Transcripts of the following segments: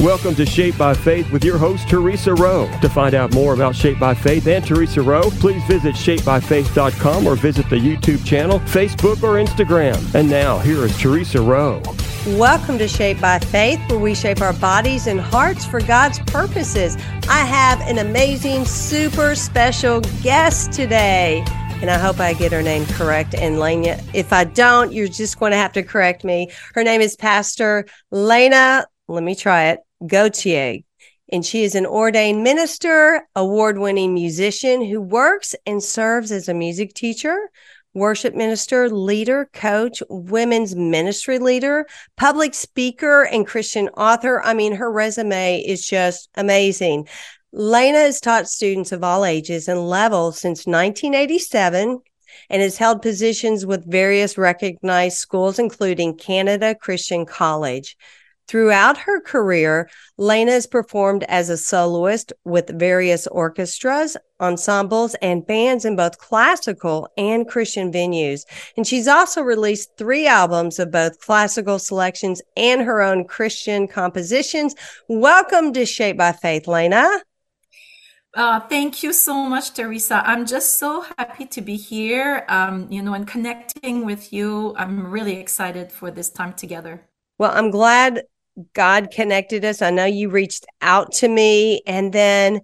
Welcome to Shaped by Faith with your host, Theresa Rowe. To find out more about Shaped by Faith and Theresa Rowe, please visit shapedbyfaith.com or visit the YouTube channel, Facebook, or Instagram. And now, here is Theresa Rowe. Welcome to Shaped by Faith, where we shape our bodies and hearts for God's purposes. I have an amazing, super special guest today. And I hope I get her name correct. And Léna, if I don't, you're just going to have to correct me. Her name is Pastor Léna. Let me try it. Gauthier. And she is an ordained minister, award winning musician who works and serves as a music teacher, worship minister, leader, coach, women's ministry leader, public speaker, and Christian author. I mean, her resume is just amazing. Léna has taught students of all ages and levels since 1987 and has held positions with various recognized schools, including Canada Christian College. Throughout her career, Léna has performed as a soloist with various orchestras, ensembles, and bands in both classical and Christian venues. And she's also released three albums of both classical selections and her own Christian compositions. Welcome to Shaped by Faith, Léna. Uh, thank you so much, Theresa. I'm just so happy to be here, um, you know, and connecting with you. I'm really excited for this time together. Well, I'm glad God connected us. I know you reached out to me. And then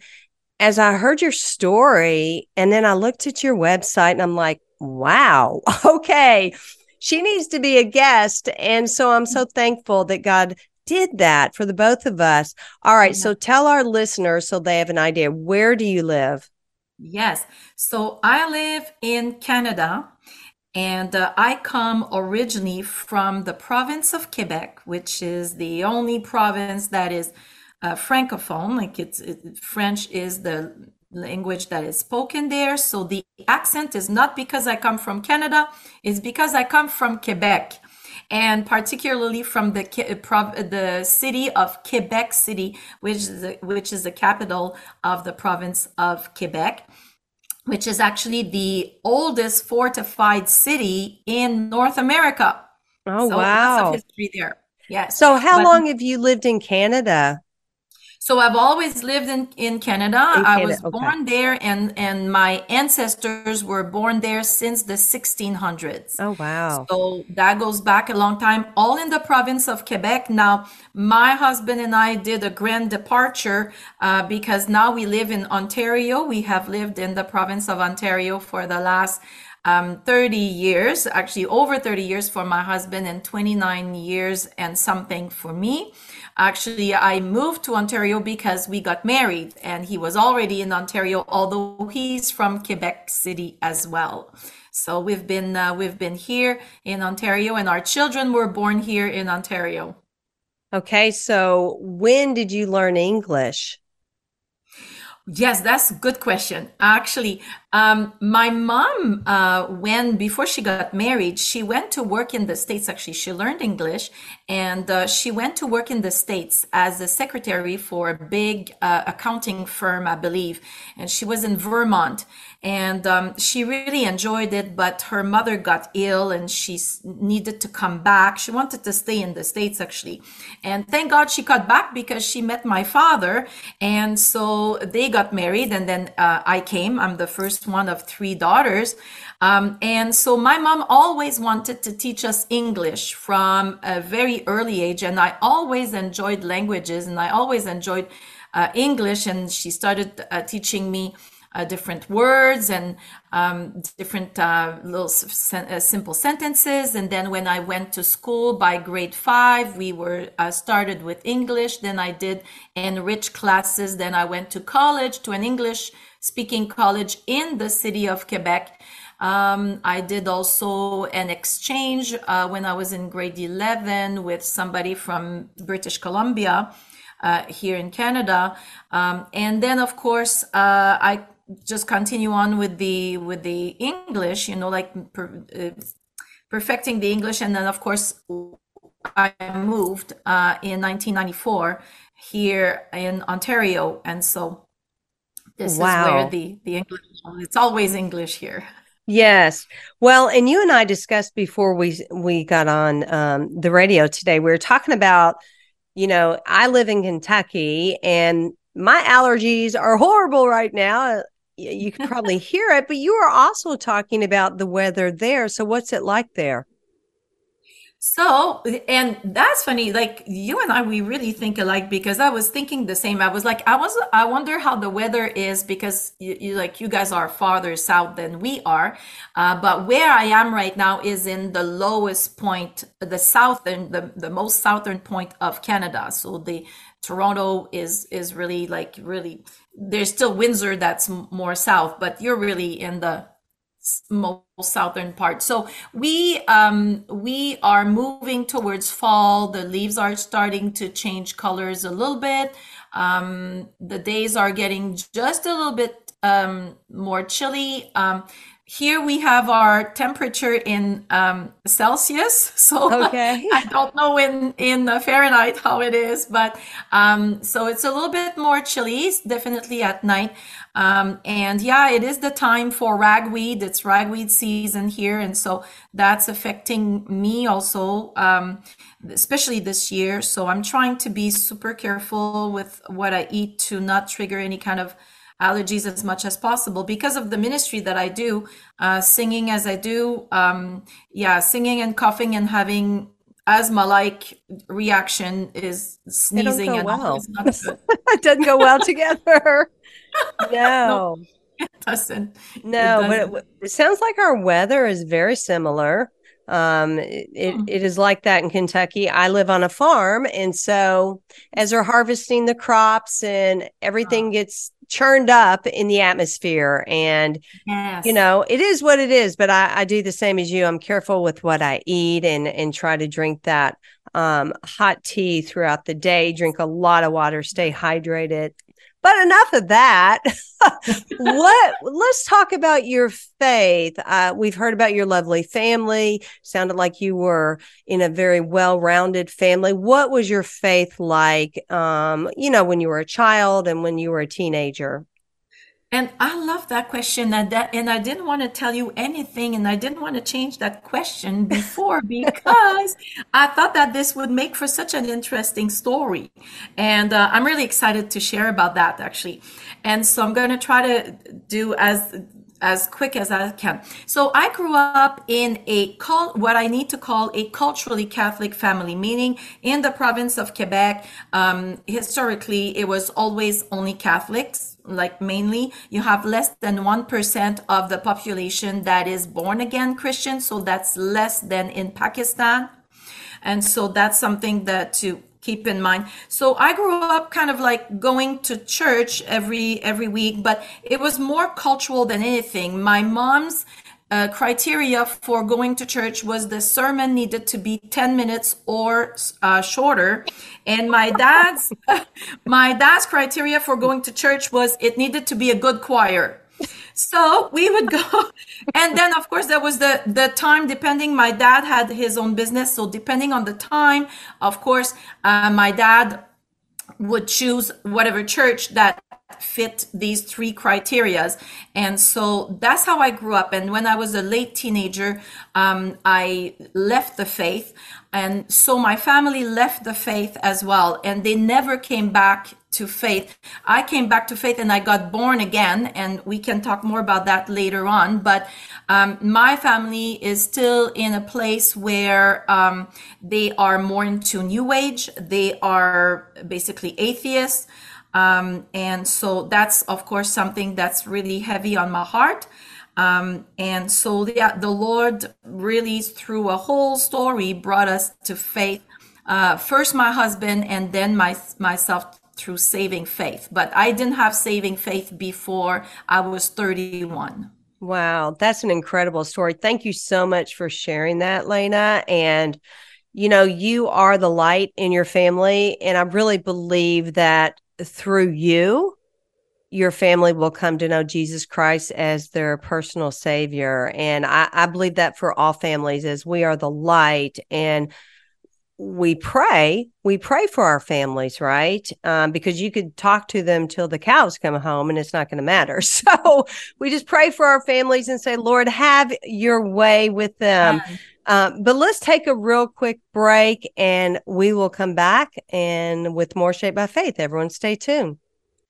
as I heard your story, and then I looked at your website and I'm like, wow, okay, she needs to be a guest. And so I'm so thankful that God did that for the both of us. All right. So tell our listeners so they have an idea where do you live? Yes. So I live in Canada and uh, I come originally from the province of Quebec, which is the only province that is uh, francophone. Like it's it, French is the language that is spoken there. So the accent is not because I come from Canada, it's because I come from Quebec and particularly from the the city of Quebec City, which is the, which is the capital of the province of Quebec which is actually the oldest fortified city in North America. Oh so wow! history there. Yes. So how but, long have you lived in Canada? So I've always lived in, in Canada. In I was okay. born there and, and my ancestors were born there since the 1600s. Oh, wow. So that goes back a long time, all in the province of Quebec. Now, my husband and I did a grand departure uh, because now we live in Ontario. We have lived in the province of Ontario for the last um, 30 years, actually over 30 years for my husband and 29 years and something for me. Actually, I moved to Ontario because we got married and he was already in Ontario, although he's from Quebec City as well. So we've been uh, we've been here in Ontario and our children were born here in Ontario. Okay, so when did you learn English? Yes, that's a good question. Actually, um, my mom, uh, when before she got married, she went to work in the states. Actually, she learned English, and uh, she went to work in the states as a secretary for a big uh, accounting firm, I believe. And she was in Vermont, and um, she really enjoyed it but her mother got ill and she needed to come back. She wanted to stay in the states actually. And thank god she got back because she met my father. And so they got married and then uh, i came. I'm the first one of three daughters. Um, and so my mom always wanted to teach us english from a very early age and i always enjoyed languages and i always enjoyed uh, english and she started uh, teaching me uh, different words and um, different uh, little uh, simple sentences. And then when I went to school by grade five, we were uh, started with English. Then I did enrich classes. Then I went to college to an English speaking college in the city of Quebec. Um, I did also an exchange uh, when I was in grade 11 with somebody from British Columbia. Uh, here in Canada. Um, and then, of course, uh, I just continue on with the with the English, you know, like per, uh, perfecting the English, and then of course I moved uh, in 1994 here in Ontario, and so this wow. is where the the English it's always English here. Yes. Well, and you and I discussed before we we got on um, the radio today. We were talking about you know, I live in Kentucky and my allergies are horrible right now. You can probably hear it, but you are also talking about the weather there. So, what's it like there? So, and that's funny. Like you and I, we really think alike because I was thinking the same. I was like, I was, I wonder how the weather is because you, you like you guys are farther south than we are. Uh, but where I am right now is in the lowest point, the southern, the, the most southern point of Canada. So the Toronto is is really like really. There's still Windsor that's more south, but you're really in the most southern part. So we um, we are moving towards fall. The leaves are starting to change colors a little bit. Um, the days are getting just a little bit um, more chilly. Um, here we have our temperature in um, Celsius, so okay. I don't know in in Fahrenheit how it is, but um, so it's a little bit more chilly, definitely at night. Um, and yeah, it is the time for ragweed. It's ragweed season here, and so that's affecting me also, um, especially this year. So I'm trying to be super careful with what I eat to not trigger any kind of allergies as much as possible because of the ministry that I do, uh, singing as I do. Um, yeah, singing and coughing and having asthma like reaction is sneezing and well. it doesn't go well together. no. no. It doesn't. No, it doesn't. but it, it sounds like our weather is very similar. Um, it, hmm. it is like that in Kentucky. I live on a farm. And so as they're harvesting the crops and everything gets churned up in the atmosphere. And yes. you know it is what it is but I, I do the same as you. I'm careful with what i eat and and try to drink that um, hot tea throughout the day. Drink a lot of water stay hydrated but enough of that. what let's talk about your faith. Uh, we've heard about your lovely family. Sounded like you were in a very well-rounded family. What was your faith like? Um, you know, when you were a child and when you were a teenager. And I love that question. And, that, and I didn't want to tell you anything, and I didn't want to change that question before because I thought that this would make for such an interesting story. And uh, I'm really excited to share about that, actually. And so I'm going to try to do as as quick as I can. So I grew up in a cult, what I need to call a culturally Catholic family, meaning in the province of Quebec, um, historically it was always only Catholics like mainly you have less than 1% of the population that is born again christian so that's less than in pakistan. And so that's something that to keep in mind. So i grew up kind of like going to church every every week but it was more cultural than anything. My mom's uh, criteria for going to church was the sermon needed to be 10 minutes or uh, shorter. And my dad's my dad's criteria for going to church was it needed to be a good choir. So we would go and then of course there was the the time depending. My dad had his own business so depending on the time of course uh, my dad would choose whatever church that fit these three criterias. And so that's how i grew up. And when i was a late teenager um, i left the faith. And so my family left the faith as well. And they never came back to faith. I came back to faith and i got born again. And we can talk more about that later on. But um, my family is still in a place where um, they are more into new age. They are basically atheists um, and so that's, of course, something that's really heavy on my heart. Um, and so the, the Lord really, through a whole story, brought us to faith. Uh, first, my husband, and then my, myself through saving faith. But I didn't have saving faith before I was 31. Wow, that's an incredible story. Thank you so much for sharing that, Léna. And, you know, you are the light in your family. And I really believe that through you, your family will come to know Jesus Christ as their personal savior. And I, I believe that for all families, as we are the light and we pray, we pray for our families, right? Um, because you could talk to them till the cows come home and it's not going to matter. So we just pray for our families and say, Lord, have your way with them. Um, but let's take a real quick break and we will come back and with more Shaped by Faith. Everyone stay tuned.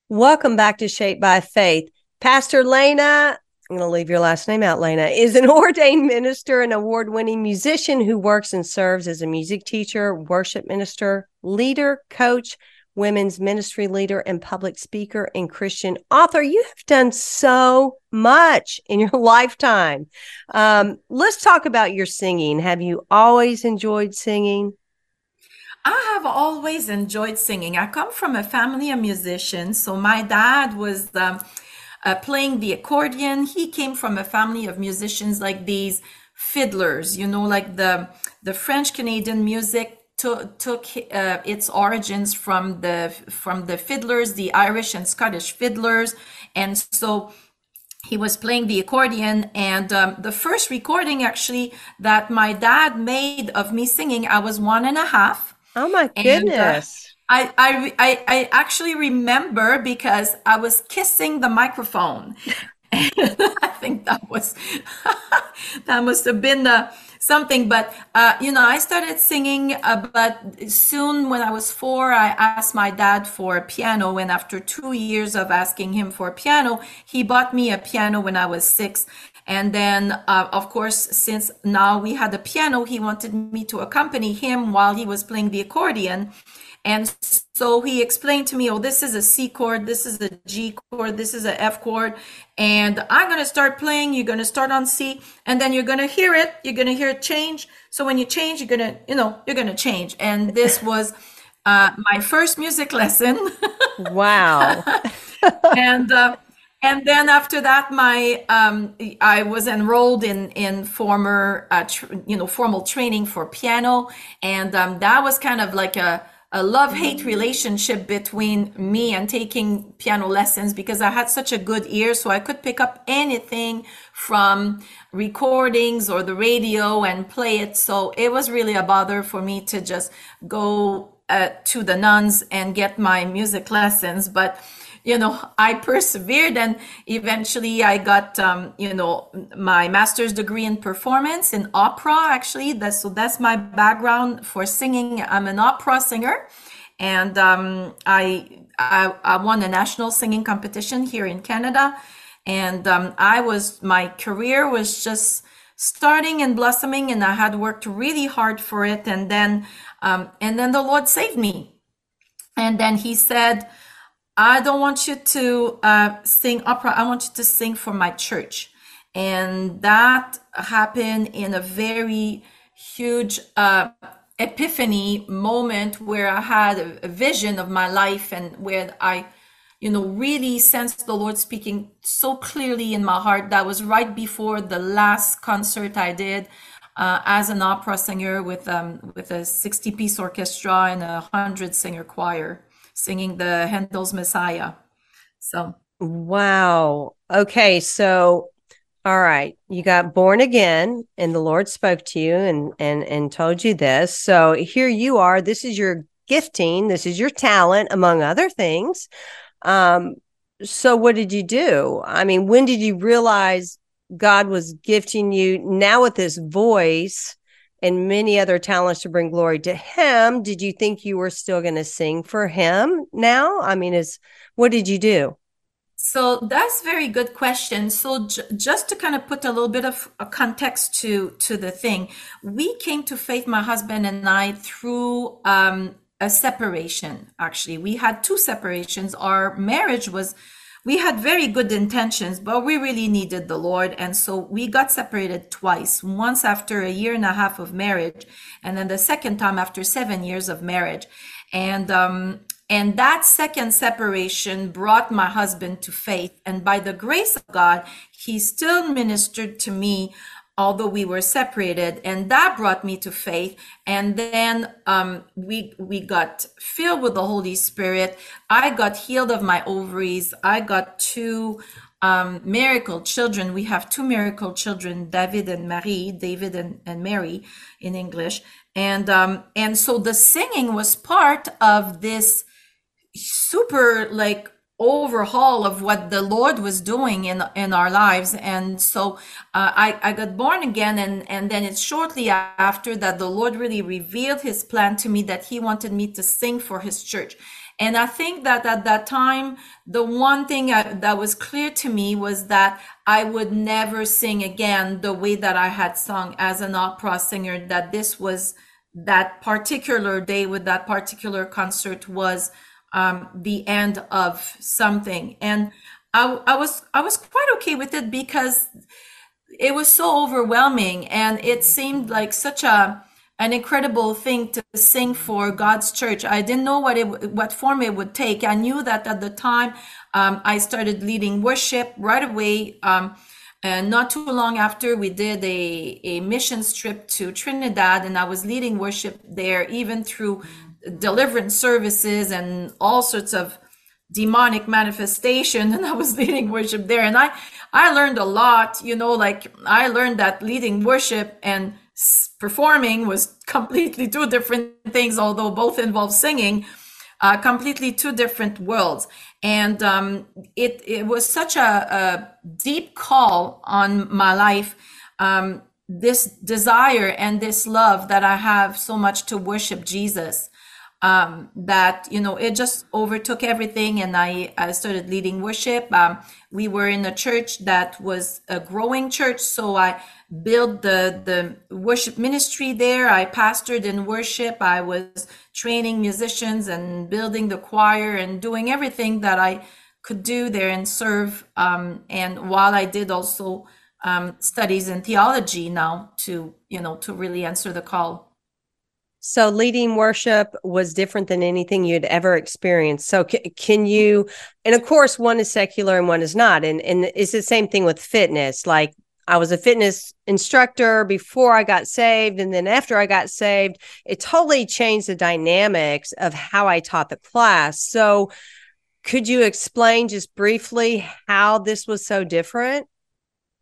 Welcome back to Shaped by Faith. Pastor Léna, I'm going to leave your last name out, Léna, is an ordained minister and award winning musician who works and serves as a music teacher, worship minister, leader, coach, women's ministry leader, and public speaker and Christian author. You have done so much in your lifetime. Um, let's talk about your singing. Have you always enjoyed singing? I have always enjoyed singing. I come from a family of musicians. So my dad was um, uh, playing the accordion. He came from a family of musicians like these fiddlers, you know, like the the French Canadian music took took uh, its origins from the from the fiddlers, the Irish and Scottish fiddlers, and so he was playing the accordion and um, the first recording actually that my dad made of me singing i was one and a half Oh my goodness. And, uh, I, I, I actually remember because I was kissing the microphone. I think that was that must have been the something. But uh, you know, I started singing. Uh, but soon, when I was four, I asked my dad for a piano, and after two years of asking him for a piano, he bought me a piano when I was six. And then, uh, of course, since now we had a piano, he wanted me to accompany him while he was playing the accordion. And so he explained to me, oh, this is a C chord, this is a G chord, this is a F chord. And I'm going to start playing. You're going to start on C and then you're going to hear it. You're going to hear it change. So when you change, you're going to, you know, you're going to change. And this was uh, my first music lesson. wow. and, uh, and then after that my um, i was enrolled in in former uh, tr- you know formal training for piano and um, that was kind of like a a love hate relationship between me and taking piano lessons because I had such a good ear. So I could pick up anything from recordings or the radio and play it. So it was really a bother for me to just go uh, to the nuns and get my music lessons. But you know, I persevered and eventually I got, um, you know, my master's degree in performance in opera, actually. That's, so that's my background for singing. I'm an opera singer and um, I, I, I won a national singing competition here in Canada. And um, I was, my career was just starting and blossoming and I had worked really hard for it. And then, um, and then the Lord saved me. And then he said, I don't want you to uh, sing opera. I want you to sing for my church. And that happened in a very huge uh, epiphany moment where I had a, vision of my life and where I, you know, really sensed the Lord speaking so clearly in my heart. That was right before the last concert I did. Uh, as an opera singer with um, with a 60 piece orchestra and a 100 singer choir singing the Handel's Messiah. So, wow. Okay. So, all right, you got born again and the Lord spoke to you and and and told you this. So, here you are. This is your gifting, this is your talent among other things. Um so what did you do? I mean, when did you realize God was gifting you now with this voice? And many other talents to bring glory to him. Did you think you were still going to sing for him now? I mean is what did you do? So that's very good question. So j- just to kind of put a little bit of a context to to the thing we came to faith my husband and i through um, a separation actually. We had two separations. Our marriage was we had very good intentions, but we really needed the Lord. And so we got separated twice, once after a year and a half of marriage, and then the second time after seven years of marriage. And, um, and that second separation brought my husband to faith. And by the grace of God, he still ministered to me although we were separated and that brought me to faith. And then um, we we got filled with the holy spirit. I got healed of my ovaries. I got two um, miracle children. We have two miracle children david and marie david and, and mary in english. And um, and so the singing was part of this super like overhaul of what the Lord was doing in in our lives. And so uh, I I got born again, and and then it's shortly after that the Lord really revealed His plan to me that He wanted me to sing for His church. And I think that at that time, the one thing I, that was clear to me was that I would never sing again the way that I had sung as an opera singer. That this was that particular day with that particular concert was um, the end of something and I, I was i was quite okay with it because it was so overwhelming and it seemed like such a an incredible thing to sing for God's church. I didn't know what it what form it would take. I knew that at the time um, I started leading worship right away. Um, and not too long after, we did a, a missions trip to Trinidad, and I was leading worship there, even through deliverance services and all sorts of demonic manifestation and i was leading worship there. And i i learned a lot you know like i learned that leading worship and performing was completely two different things although both involve singing uh, completely two different worlds. And um, it it was such a, a, deep call on my life um, this desire and this love that i have so much to worship jesus um, that you know it just overtook everything and i, I started leading worship. Um, we were in a church that was a growing church so i built the the worship ministry there. I pastored in worship. I was training musicians and building the choir and doing everything that i could do there and serve um, and while i did also um, studies in theology now to you know to really answer the call so leading worship was different than anything you'd ever experienced. So c- can you and of course one is secular and one is not and and it's the same thing with fitness. Like I was a fitness instructor before I got saved and then after I got saved, it totally changed the dynamics of how I taught the class. So could you explain just briefly how this was so different?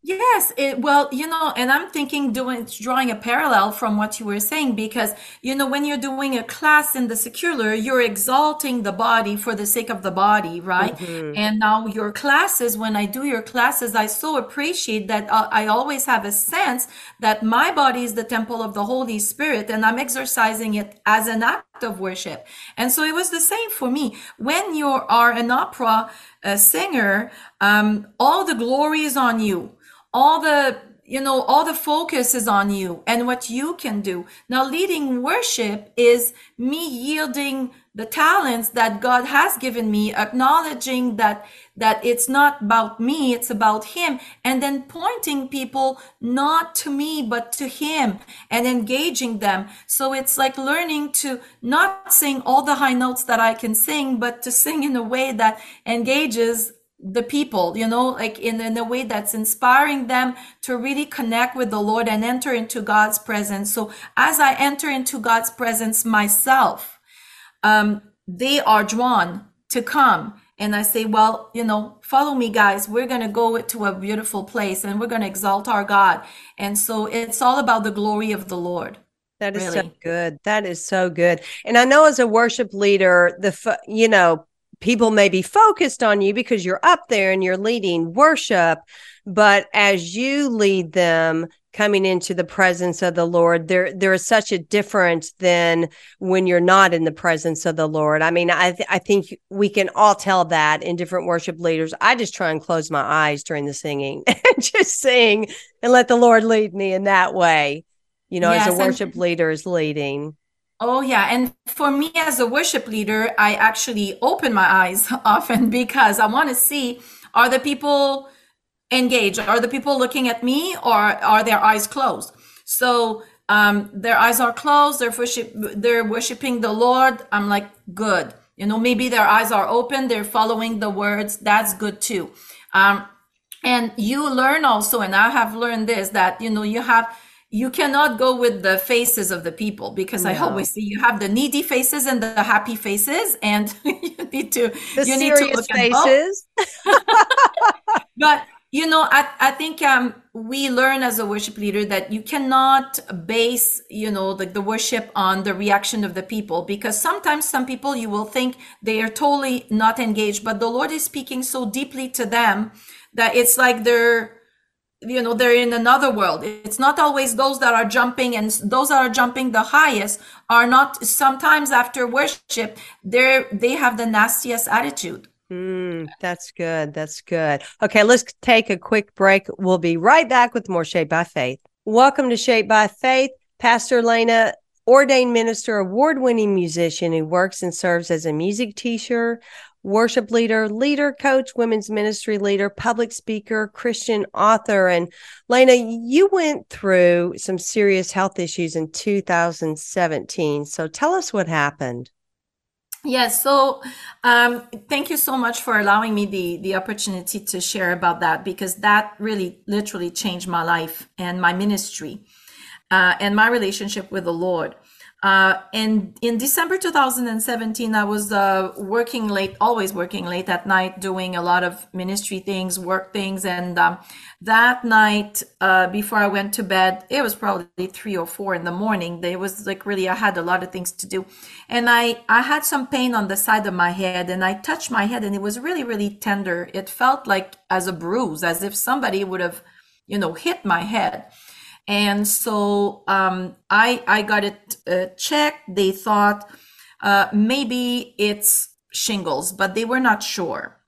Yes, it, well, you know, and I'm thinking doing drawing a parallel from what you were saying because you know when you're doing a class in the secular, you're exalting the body for the sake of the body, right? Mm-hmm. And now your classes, when I do your classes, I so appreciate that uh, I always have a sense that my body is the temple of the Holy Spirit, and I'm exercising it as an act of worship. And so it was the same for me when you are an opera uh, singer. Um, all the glory is on you all the you know all the focus is on you and what you can do. Now leading worship is me yielding the talents that god has given me acknowledging that that it's not about me it's about him and then pointing people not to me but to him and engaging them. So it's like learning to not sing all the high notes that i can sing but to sing in a way that engages the people, you know, like in, in a way that's inspiring them to really connect with the Lord and enter into God's presence. So as I enter into God's presence myself, um, they are drawn to come. And I say, well, you know, follow me, guys. We're going to go to a beautiful place and we're going to exalt our God. And so it's all about the glory of the Lord. That is really. so good. That is so good. And I know as a worship leader, the, you know, people may be focused on you because you're up there and you're leading worship but as you lead them coming into the presence of the lord there there is such a difference than when you're not in the presence of the lord. I mean i th- i think we can all tell that in different worship leaders. I just try and close my eyes during the singing and just sing and let the lord lead me in that way you know yes, as a worship and- leader is leading Oh, yeah. And for me as a worship leader, I actually open my eyes often because I want to see are the people engaged? Are the people looking at me or are their eyes closed? So um, their eyes are closed, they're, worship, they're worshiping the Lord. I'm like, good. You know, maybe their eyes are open, they're following the words. That's good too. Um, and you learn also, and I have learned this, that, you know, you have you cannot go with the faces of the people because no. I always see you have the needy faces and the happy faces, and you need to the you need to look faces. but You know, I, I think um, we learn as a worship leader that you cannot base, you know, the, the worship on the reaction of the people because sometimes some people you will think they are totally not engaged, but the Lord is speaking so deeply to them that it's like they're, you know, they're in another world. It's not always those that are jumping and those that are jumping the highest are not sometimes after worship, they're, they have the nastiest attitude Mm, that's good. That's good. Okay, let's take a quick break. We'll be right back with more Shaped by Faith. Welcome to Shaped by Faith. Pastor Léna, ordained minister, award winning musician who works and serves as a music teacher, worship leader, leader, coach, women's ministry leader, public speaker, Christian author. And Léna, you went through some serious health issues in 2017. So tell us what happened. Yes, so um, thank you so much for allowing me the the opportunity to share about that because that really literally changed my life and my ministry uh, and my relationship with the Lord. Uh, and in December 2017, I was uh, working late, always working late at night, doing a lot of ministry things, work things. And um, that night, uh, before I went to bed, it was probably three or four in the morning. There was like really, I had a lot of things to do. And I, I had some pain on the side of my head and I touched my head and it was really, really tender. It felt like as a bruise, as if somebody would have, you know, hit my head. And so um, I I got it uh, checked. They thought uh, maybe it's shingles, but they were not sure.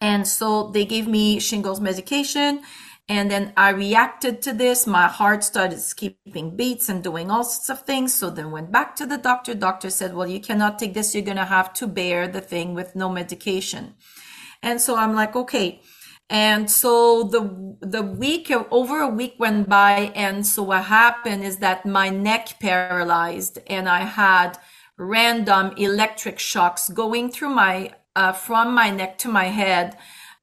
And so they gave me shingles medication. And then I reacted to this. My heart started skipping beats and doing all sorts of things. So then went back to the doctor. Doctor said, well, you cannot take this. You're going to have to bear the thing with no medication. And so I'm like, okay, and so the the week over a week went by, and so what happened is that my neck paralyzed, and I had random electric shocks going through my uh, from my neck to my head,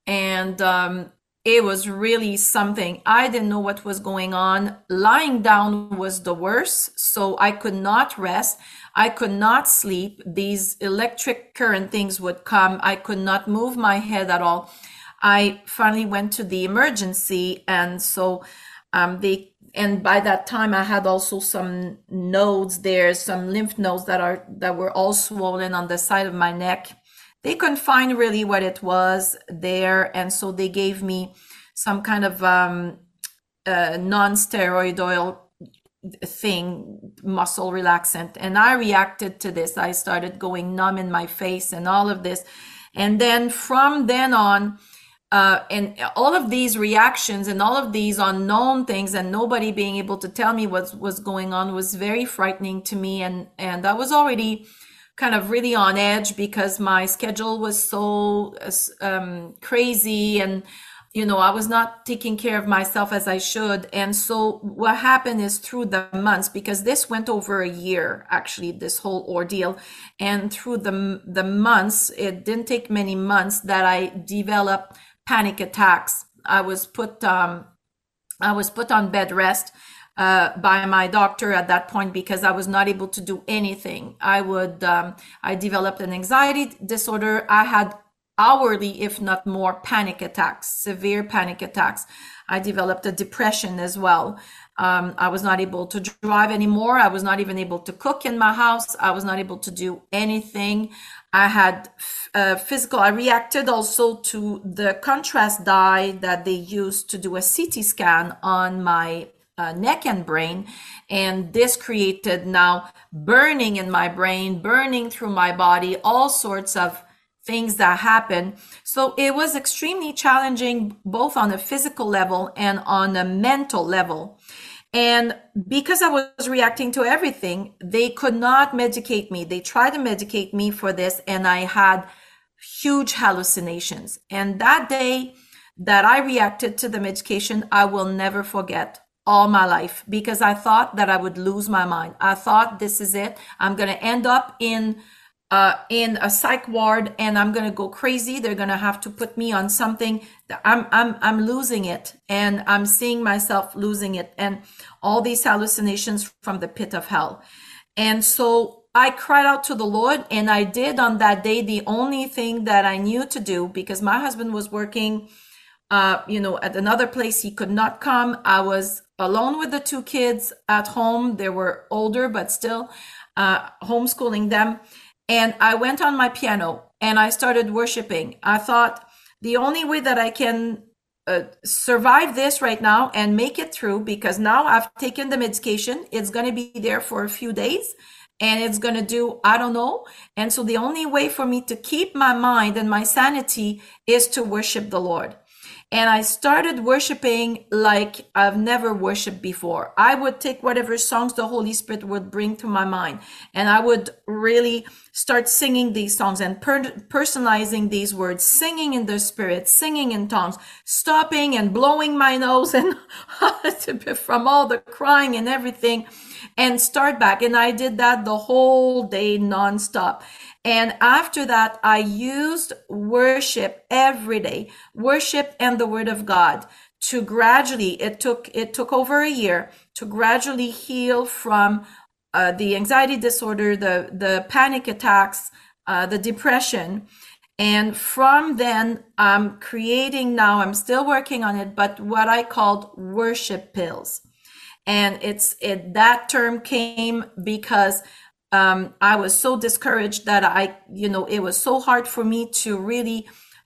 and um, it was really something. I didn't know what was going on. Lying down was the worst, so I could not rest. I could not sleep. These electric current things would come. I could not move my head at all. I finally went to the emergency, and so um, they and by that time I had also some nodes there, some lymph nodes that are that were all swollen on the side of my neck. They couldn't find really what it was there, and so they gave me some kind of um, uh, non-steroidal thing, muscle relaxant, and I reacted to this. I started going numb in my face and all of this, and then from then on uh, and all of these reactions and all of these unknown things and nobody being able to tell me what was going on was very frightening to me. And and i was already kind of really on edge because my schedule was so um, crazy and you know i was not taking care of myself as i should. And so what happened is through the months because this went over a year actually this whole ordeal. And through the the months it didn't take many months that i developed panic attacks. I was put um, I was put on bed rest uh, by my doctor at that point because I was not able to do anything. I would um, I developed an anxiety disorder. I had hourly, if not more, panic attacks, severe panic attacks. I developed a depression as well. Um, I was not able to drive anymore. I was not even able to cook in my house. I was not able to do anything. I had uh, physical, I reacted also to the contrast dye that they used to do a CT scan on my uh, neck and brain. And this created now burning in my brain, burning through my body, all sorts of things that happen. So it was extremely challenging, both on a physical level and on a mental level. And because I was reacting to everything, they could not medicate me. They tried to medicate me for this, and I had huge hallucinations. And that day that I reacted to the medication, I will never forget all my life because I thought that I would lose my mind. I thought this is it. I'm going to end up in uh, in a psych ward and I'm going to go crazy. They're going to have to put me on something. I'm, I'm, I'm losing it and I'm seeing myself losing it and all these hallucinations from the pit of hell. And so I cried out to the Lord and I did on that day the only thing that I knew to do because my husband was working uh, you know, at another place he could not come. I was alone with the two kids at home. They were older, but still uh, homeschooling them. And I went on my piano and I started worshiping. I thought the only way that I can uh, survive this right now and make it through because now I've taken the medication. It's going to be there for a few days and it's going to do, I don't know. And so the only way for me to keep my mind and my sanity is to worship the Lord. And I started worshiping like I've never worshiped before. I would take whatever songs the Holy Spirit would bring to my mind, and I would really start singing these songs and per- personalizing these words, singing in the Spirit, singing in tongues, stopping and blowing my nose and from all the crying and everything, and start back. And I did that the whole day nonstop. And after that, I used worship every day, worship and the word of God to gradually, it took, it took over a year to gradually heal from uh, the anxiety disorder, the, the panic attacks, uh, the depression. And from then, I'm creating now, I'm still working on it, but what I called worship pills. And it's, it, that term came because um, I was so discouraged that I, you know, it was so hard for me to really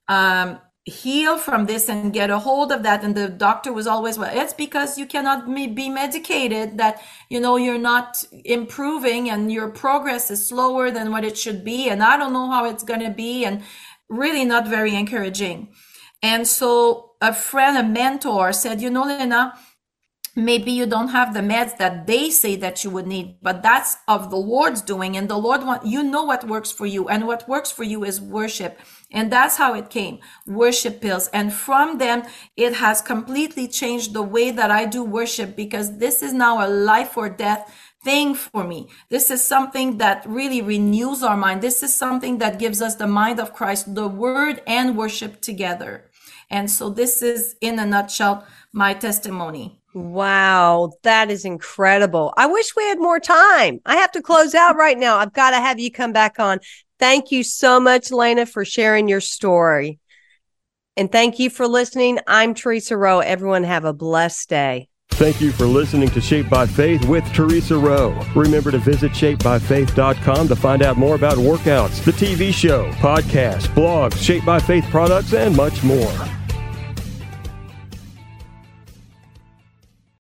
um, heal from this and get a hold of that. And the doctor was always, well, it's because you cannot be medicated that, you know, you're not improving and your progress is slower than what it should be. And I don't know how it's going to be. And really not very encouraging. And so a friend, a mentor said, you know, Léna, maybe you don't have the meds that they say that you would need but that's of the lord's doing and the lord want you know what works for you and what works for you is worship and that's how it came worship pills and from them it has completely changed the way that i do worship because this is now a life or death thing for me. This is something that really renews our mind. This is something that gives us the mind of Christ, the word and worship together. And so this is in a nutshell my testimony. Wow, that is incredible. I wish we had more time. I have to close out right now. I've got to have you come back on. Thank you so much, Léna, for sharing your story. And thank you for listening. I'm Theresa Rowe. Everyone have a blessed day. Thank you for listening to Shaped by Faith with Theresa Rowe. Remember to visit shapedbyfaith.com to find out more about workouts, the TV show, podcasts, blogs, Shaped by Faith products, and much more.